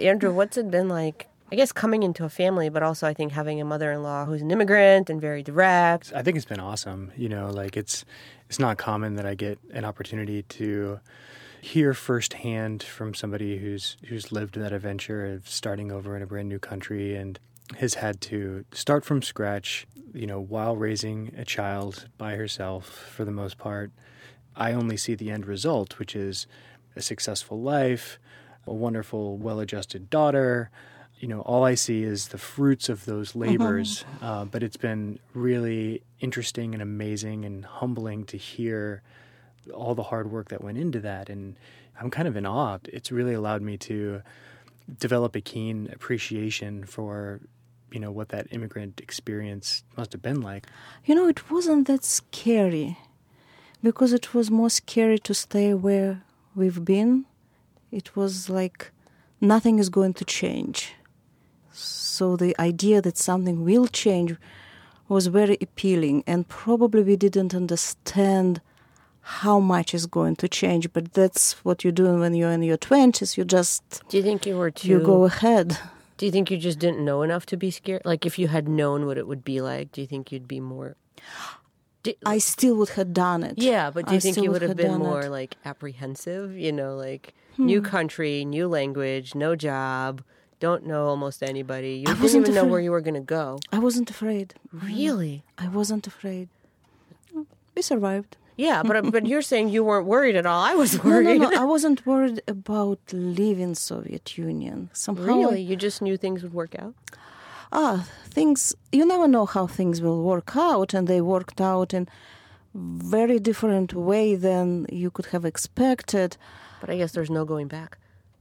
Andrew, what's it been like? I guess coming into a family, but also I think having a mother-in-law who's an immigrant and very direct. I think it's been awesome. You know, like it's it's not common that I get an opportunity to hear firsthand from somebody who's who's lived that adventure of starting over in a brand new country and has had to start from scratch, you know, while raising a child by herself for the most part. I only see the end result, which is a successful life, a wonderful, well adjusted daughter. You know, all I see is the fruits of those labors. Mm-hmm. Uh, but it's been really interesting and amazing and humbling to hear all the hard work that went into that. And I'm kind of in awe. It's really allowed me to develop a keen appreciation for you know what that immigrant experience must have been like you know it wasn't that scary because it was more scary to stay where we've been it was like nothing is going to change. So the idea that something will change was very appealing and probably we didn't understand how much is going to change but that's what you're doing when you're in your 20s you just do you think you were too you go ahead. Do you think you just didn't know enough to be scared? Like if you had known what it would be like do you think you'd be more I still would have done it. Yeah, but do you I think you would have been more it. like apprehensive? You know, like hmm. new country, new language, no job, don't know almost anybody. You I didn't even afraid. know where you were going to go. I wasn't afraid. Really? I wasn't afraid. We survived. Yeah, but but you're saying you weren't worried at all. I was worried. No, no, no. I wasn't worried about leaving Soviet Union. Somehow, really, you just knew things would work out. Ah, things. You never know how things will work out, and they worked out in very different way than you could have expected. But I guess there's no going back.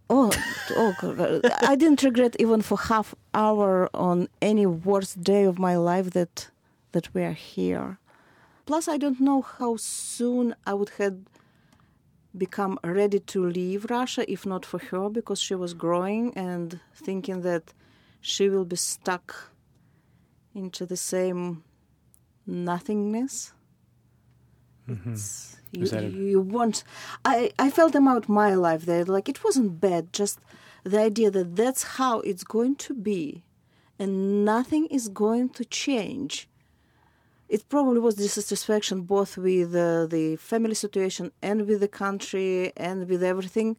Oh, oh I didn't regret even for half hour on any worst day of my life that that we are here. Plus, I don't know how soon I would have become ready to leave Russia if not for her, because she was growing and thinking that she will be stuck into the same nothingness. Mm-hmm. You, you, want. I, I felt about my life there. Like it wasn't bad, just the idea that that's how it's going to be and nothing is going to change it probably was dissatisfaction both with uh, the family situation and with the country and with everything,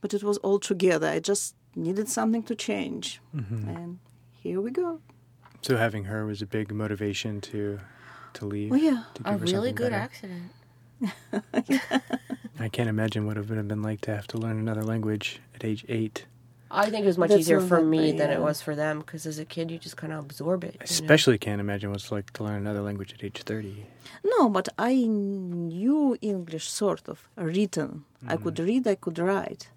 but it was all together. I just needed something to change, mm-hmm. and here we go. So having her was a big motivation to to leave. Well, yeah, a really good better. accident. I can't imagine what it would have been like to have to learn another language at age eight. I think it was much That's easier for me than it was for them because as a kid you just kind of absorb it. Especially know? can't imagine what it's like to learn another language at age 30. No, but I knew English sort of written. Mm. I could mm. read, I could write.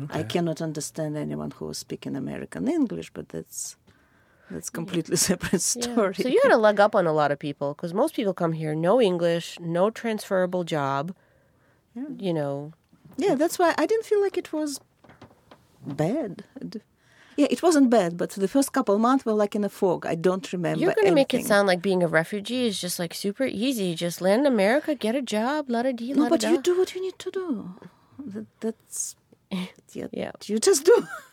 Okay. I cannot understand anyone who was speaking American English, but that's that's completely separate story. Yeah. So you had a leg up on a lot of people because most people come here no English, no transferable job. Yeah. You know. Yeah, that's why I didn't feel like it was bad. Yeah, it wasn't bad, but the first couple months were like in a fog. I don't remember. You're going to make it sound like being a refugee is just like super easy. Just land in America, get a job, la da No, but you do what you need to do. That, that's yeah. You just do.